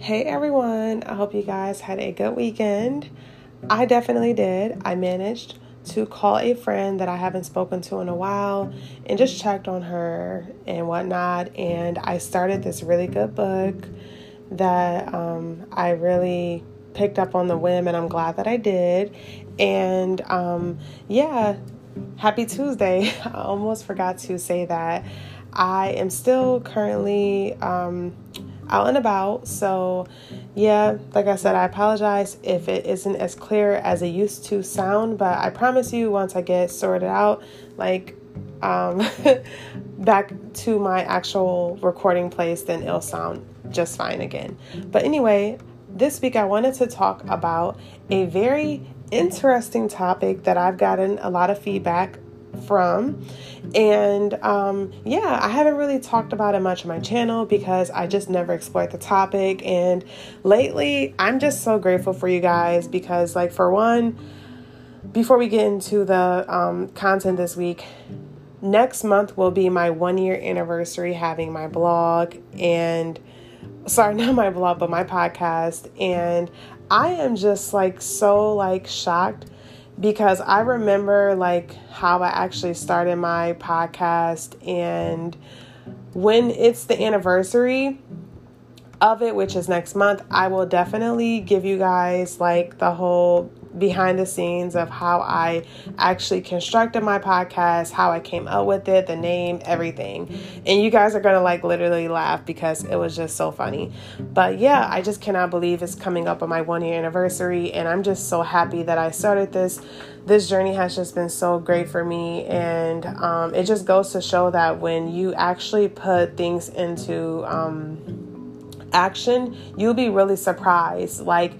Hey everyone, I hope you guys had a good weekend. I definitely did. I managed to call a friend that I haven't spoken to in a while and just checked on her and whatnot. And I started this really good book that um, I really picked up on the whim, and I'm glad that I did. And um, yeah, happy Tuesday. I almost forgot to say that. I am still currently. Um, out and about. So, yeah, like I said, I apologize if it isn't as clear as it used to sound, but I promise you, once I get sorted out, like um, back to my actual recording place, then it'll sound just fine again. But anyway, this week I wanted to talk about a very interesting topic that I've gotten a lot of feedback from. And um, yeah, I haven't really talked about it much on my channel because I just never explored the topic. And lately, I'm just so grateful for you guys because, like, for one, before we get into the um, content this week, next month will be my one year anniversary having my blog and sorry not my blog but my podcast and i am just like so like shocked because I remember like how I actually started my podcast and when it's the anniversary of it, which is next month, I will definitely give you guys like the whole behind the scenes of how I actually constructed my podcast, how I came up with it, the name, everything. And you guys are going to like literally laugh because it was just so funny. But yeah, I just cannot believe it's coming up on my 1 year anniversary and I'm just so happy that I started this. This journey has just been so great for me and um, it just goes to show that when you actually put things into um, action, you'll be really surprised. Like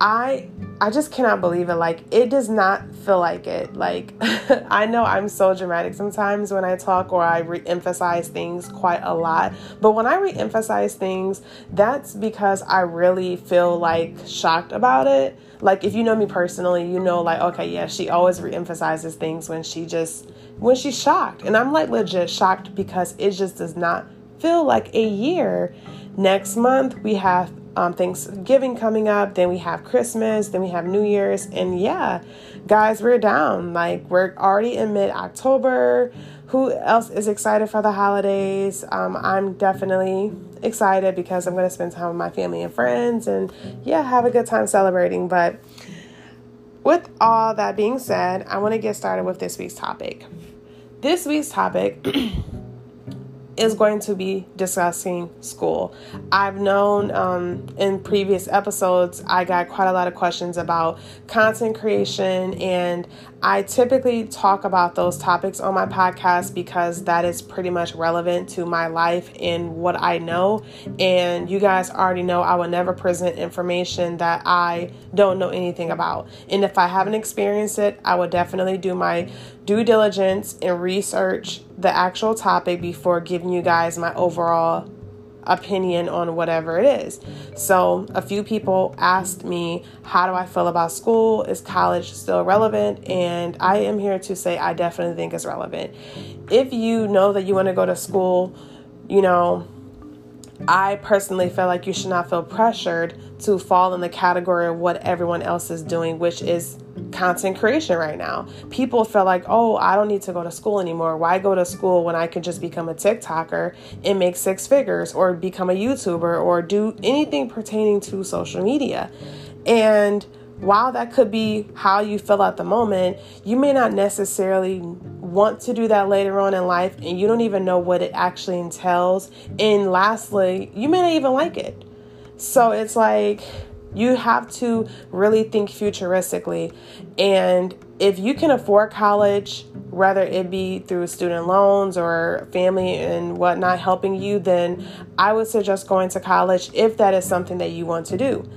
I I just cannot believe it. Like, it does not feel like it. Like, I know I'm so dramatic sometimes when I talk or I re emphasize things quite a lot. But when I re emphasize things, that's because I really feel like shocked about it. Like, if you know me personally, you know, like, okay, yeah, she always re emphasizes things when she just, when she's shocked. And I'm like legit shocked because it just does not feel like a year. Next month, we have um, Thanksgiving coming up, then we have Christmas, then we have New Year's, and yeah, guys, we're down. Like we're already in mid October. Who else is excited for the holidays? Um, I'm definitely excited because I'm going to spend time with my family and friends, and yeah, have a good time celebrating. But with all that being said, I want to get started with this week's topic. This week's topic. is going to be discussing school. I've known um, in previous episodes, I got quite a lot of questions about content creation, and I typically talk about those topics on my podcast because that is pretty much relevant to my life and what I know. And you guys already know I will never present information that I don't know anything about. And if I haven't experienced it, I will definitely do my due diligence and research the actual topic before giving you guys my overall opinion on whatever it is. So, a few people asked me, How do I feel about school? Is college still relevant? And I am here to say, I definitely think it's relevant. If you know that you want to go to school, you know, I personally feel like you should not feel pressured to fall in the category of what everyone else is doing, which is content creation right now. People feel like, oh, I don't need to go to school anymore. Why go to school when I can just become a TikToker and make six figures or become a YouTuber or do anything pertaining to social media? And while that could be how you feel at the moment, you may not necessarily want to do that later on in life and you don't even know what it actually entails. And lastly, you may not even like it. So it's like you have to really think futuristically. And if you can afford college, whether it be through student loans or family and whatnot helping you, then I would suggest going to college if that is something that you want to do.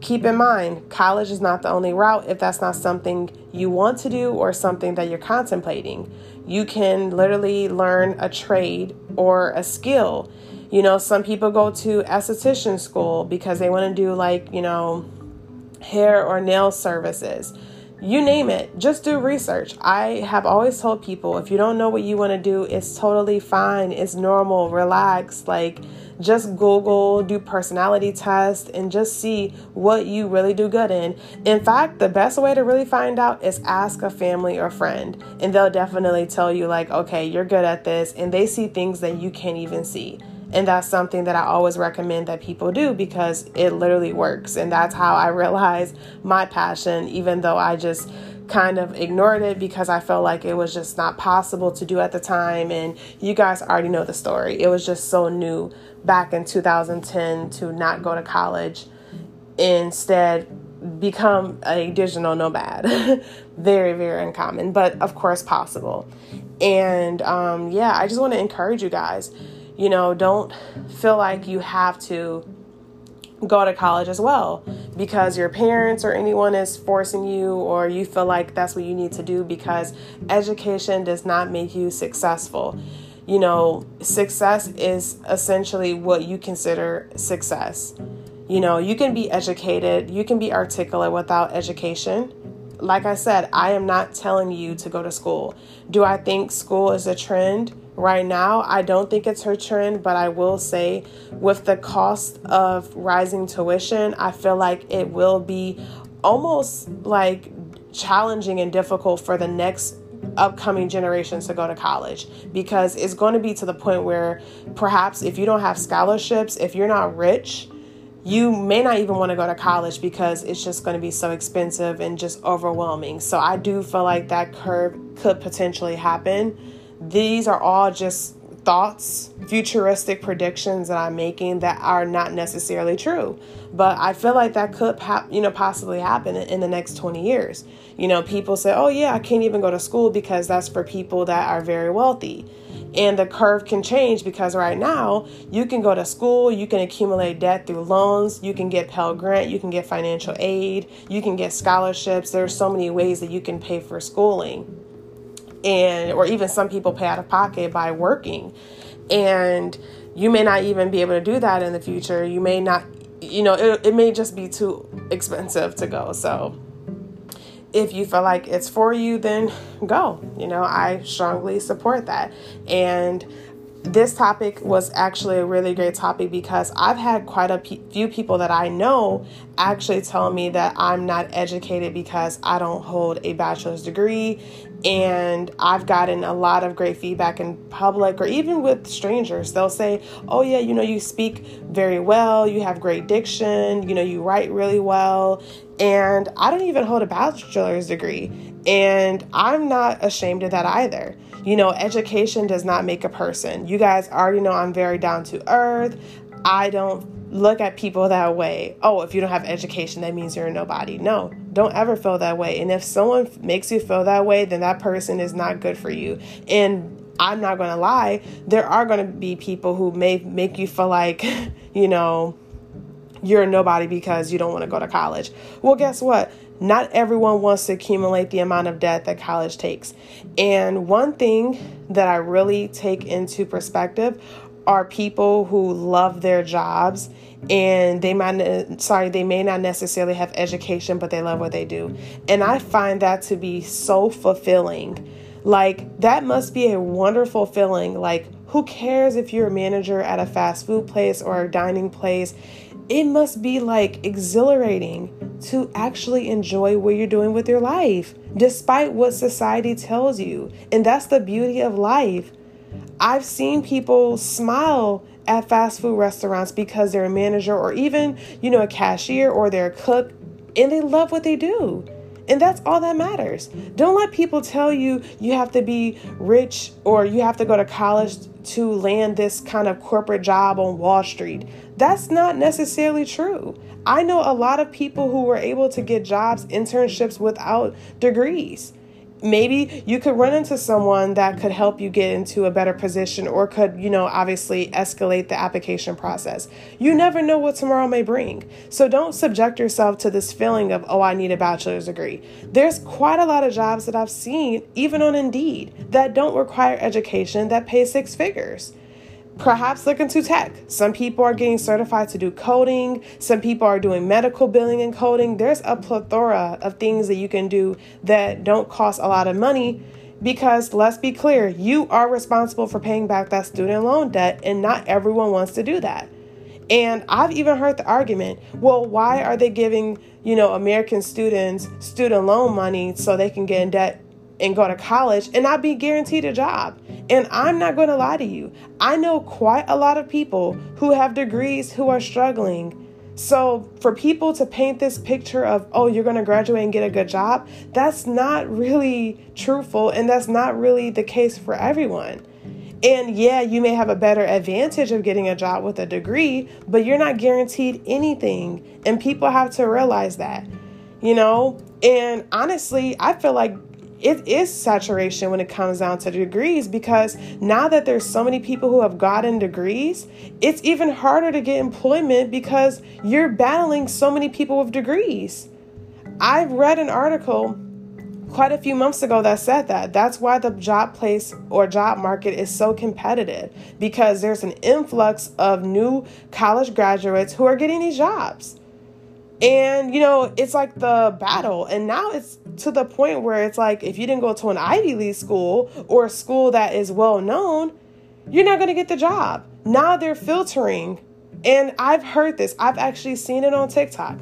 Keep in mind, college is not the only route if that's not something you want to do or something that you're contemplating. You can literally learn a trade or a skill. You know, some people go to esthetician school because they want to do like, you know, hair or nail services. You name it, just do research. I have always told people if you don't know what you want to do, it's totally fine. It's normal. Relax. Like, just Google, do personality tests, and just see what you really do good in. In fact, the best way to really find out is ask a family or friend, and they'll definitely tell you, like, okay, you're good at this, and they see things that you can't even see. And that's something that I always recommend that people do because it literally works. And that's how I realized my passion, even though I just kind of ignored it because I felt like it was just not possible to do at the time. And you guys already know the story. It was just so new back in 2010 to not go to college, instead, become a digital nomad. very, very uncommon, but of course possible. And um, yeah, I just want to encourage you guys you know, don't feel like you have to go to college as well because your parents or anyone is forcing you or you feel like that's what you need to do because education does not make you successful. You know, success is essentially what you consider success. You know, you can be educated, you can be articulate without education. Like I said, I am not telling you to go to school. Do I think school is a trend? Right now. I don't think it's her trend, but I will say with the cost of rising tuition, I feel like it will be almost like challenging and difficult for the next upcoming generations to go to college because it's going to be to the point where perhaps if you don't have scholarships, if you're not rich, you may not even want to go to college because it's just going to be so expensive and just overwhelming. So I do feel like that curve could potentially happen these are all just thoughts, futuristic predictions that I'm making that are not necessarily true. But I feel like that could, you know, possibly happen in the next 20 years. You know, people say, "Oh yeah, I can't even go to school because that's for people that are very wealthy." And the curve can change because right now you can go to school, you can accumulate debt through loans, you can get Pell Grant, you can get financial aid, you can get scholarships. There's so many ways that you can pay for schooling and or even some people pay out of pocket by working. And you may not even be able to do that in the future. You may not you know it, it may just be too expensive to go. So if you feel like it's for you then go. You know i strongly support that. And this topic was actually a really great topic because I've had quite a few people that I know actually tell me that I'm not educated because I don't hold a bachelor's degree. And I've gotten a lot of great feedback in public or even with strangers. They'll say, Oh, yeah, you know, you speak very well, you have great diction, you know, you write really well. And I don't even hold a bachelor's degree. And I'm not ashamed of that either. You know, education does not make a person. You guys already know I'm very down to earth. I don't look at people that way. Oh, if you don't have education, that means you're a nobody. No, don't ever feel that way. And if someone makes you feel that way, then that person is not good for you. And I'm not going to lie, there are going to be people who may make you feel like, you know, you're a nobody because you don't want to go to college. Well, guess what? Not everyone wants to accumulate the amount of debt that college takes. And one thing that I really take into perspective are people who love their jobs and they might sorry they may not necessarily have education but they love what they do. And i find that to be so fulfilling. Like that must be a wonderful feeling. Like who cares if you're a manager at a fast food place or a dining place it must be like exhilarating to actually enjoy what you're doing with your life, despite what society tells you. And that's the beauty of life. I've seen people smile at fast food restaurants because they're a manager or even, you know, a cashier or they're a cook and they love what they do. And that's all that matters. Don't let people tell you you have to be rich or you have to go to college to land this kind of corporate job on Wall Street. That's not necessarily true. I know a lot of people who were able to get jobs, internships without degrees maybe you could run into someone that could help you get into a better position or could, you know, obviously escalate the application process. You never know what tomorrow may bring. So don't subject yourself to this feeling of, oh, I need a bachelor's degree. There's quite a lot of jobs that I've seen, even on Indeed, that don't require education that pay six figures. Perhaps look into tech. Some people are getting certified to do coding, some people are doing medical billing and coding. There's a plethora of things that you can do that don't cost a lot of money because let's be clear, you are responsible for paying back that student loan debt, and not everyone wants to do that. And I've even heard the argument, well, why are they giving, you know, American students student loan money so they can get in debt and go to college and not be guaranteed a job? And I'm not going to lie to you. I know quite a lot of people who have degrees who are struggling. So, for people to paint this picture of, oh, you're going to graduate and get a good job, that's not really truthful and that's not really the case for everyone. And yeah, you may have a better advantage of getting a job with a degree, but you're not guaranteed anything. And people have to realize that, you know? And honestly, I feel like it is saturation when it comes down to degrees because now that there's so many people who have gotten degrees, it's even harder to get employment because you're battling so many people with degrees. I've read an article quite a few months ago that said that. That's why the job place or job market is so competitive because there's an influx of new college graduates who are getting these jobs. And, you know, it's like the battle. And now it's to the point where it's like if you didn't go to an Ivy League school or a school that is well known, you're not going to get the job. Now they're filtering. And I've heard this, I've actually seen it on TikTok.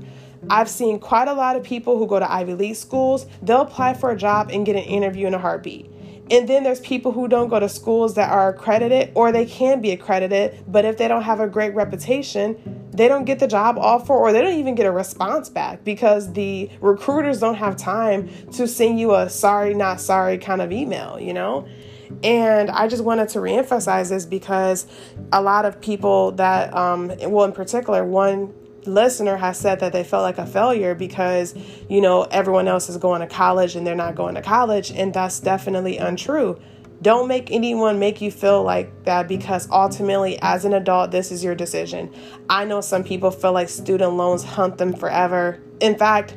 I've seen quite a lot of people who go to Ivy League schools, they'll apply for a job and get an interview in a heartbeat. And then there's people who don't go to schools that are accredited or they can be accredited, but if they don't have a great reputation, they don't get the job offer or they don't even get a response back because the recruiters don't have time to send you a sorry, not sorry kind of email, you know? And I just wanted to reemphasize this because a lot of people that, um, well, in particular, one listener has said that they felt like a failure because, you know, everyone else is going to college and they're not going to college. And that's definitely untrue. Don't make anyone make you feel like that because ultimately, as an adult, this is your decision. I know some people feel like student loans hunt them forever. In fact,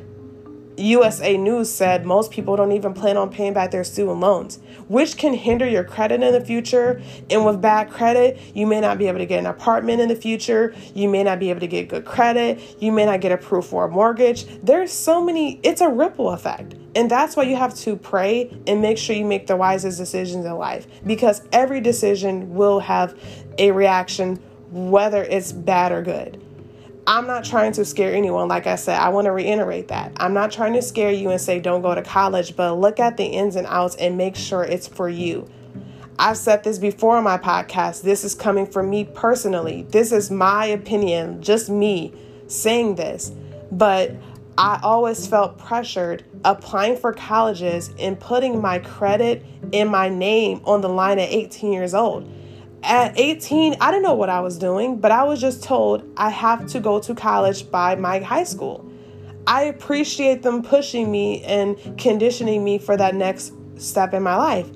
USA News said most people don't even plan on paying back their student loans, which can hinder your credit in the future. And with bad credit, you may not be able to get an apartment in the future. You may not be able to get good credit. You may not get approved for a mortgage. There's so many, it's a ripple effect. And that's why you have to pray and make sure you make the wisest decisions in life because every decision will have a reaction, whether it's bad or good. I'm not trying to scare anyone. Like I said, I want to reiterate that. I'm not trying to scare you and say don't go to college, but look at the ins and outs and make sure it's for you. I've said this before on my podcast. This is coming from me personally. This is my opinion, just me saying this. But I always felt pressured applying for colleges and putting my credit and my name on the line at 18 years old at 18, I didn't know what I was doing, but I was just told I have to go to college by my high school. I appreciate them pushing me and conditioning me for that next step in my life.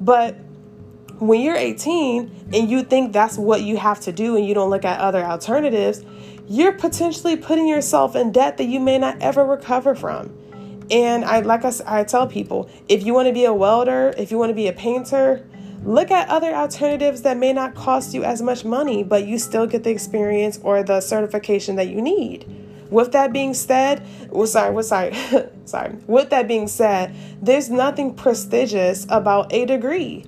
But when you're 18 and you think that's what you have to do and you don't look at other alternatives, you're potentially putting yourself in debt that you may not ever recover from. And I like I, I tell people, if you want to be a welder, if you want to be a painter, Look at other alternatives that may not cost you as much money, but you still get the experience or the certification that you need. With that being said, well, sorry, well, sorry, sorry. With that being said, there's nothing prestigious about a degree.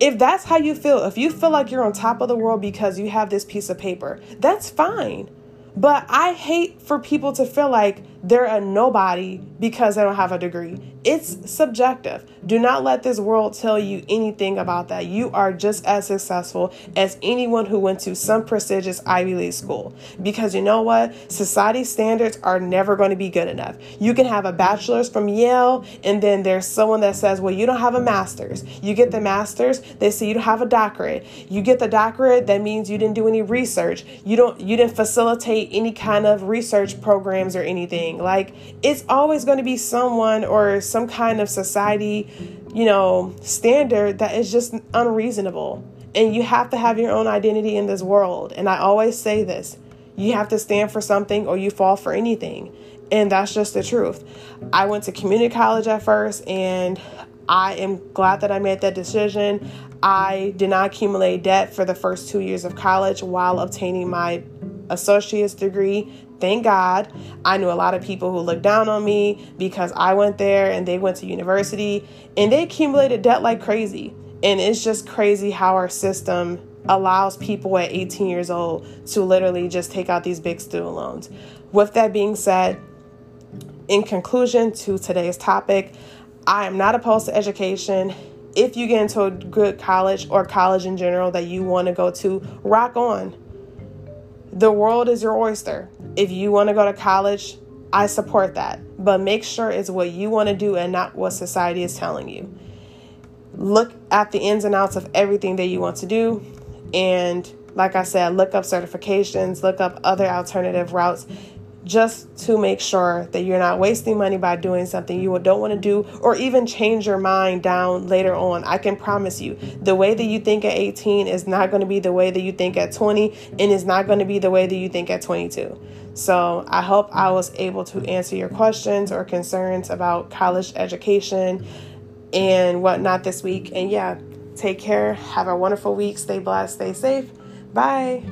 If that's how you feel, if you feel like you're on top of the world because you have this piece of paper, that's fine. But I hate for people to feel like they're a nobody because they don't have a degree. It's subjective. Do not let this world tell you anything about that. You are just as successful as anyone who went to some prestigious Ivy League school. Because you know what? Society standards are never going to be good enough. You can have a bachelor's from Yale, and then there's someone that says, Well, you don't have a master's. You get the master's, they say you don't have a doctorate. You get the doctorate, that means you didn't do any research. You don't you didn't facilitate any kind of research programs or anything like it's always going to be someone or some kind of society, you know, standard that is just unreasonable. And you have to have your own identity in this world. And I always say this you have to stand for something or you fall for anything. And that's just the truth. I went to community college at first and I am glad that I made that decision. I did not accumulate debt for the first two years of college while obtaining my associate's degree. Thank God. I knew a lot of people who looked down on me because I went there and they went to university and they accumulated debt like crazy. And it's just crazy how our system allows people at 18 years old to literally just take out these big student loans. With that being said, in conclusion to today's topic, I am not opposed to education. If you get into a good college or college in general that you want to go to, rock on. The world is your oyster. If you want to go to college, I support that. But make sure it's what you want to do and not what society is telling you. Look at the ins and outs of everything that you want to do. And like I said, look up certifications, look up other alternative routes just to make sure that you're not wasting money by doing something you don't want to do or even change your mind down later on. I can promise you, the way that you think at 18 is not going to be the way that you think at 20 and it's not going to be the way that you think at 22. So, I hope I was able to answer your questions or concerns about college education and whatnot this week. And yeah, take care. Have a wonderful week. Stay blessed. Stay safe. Bye.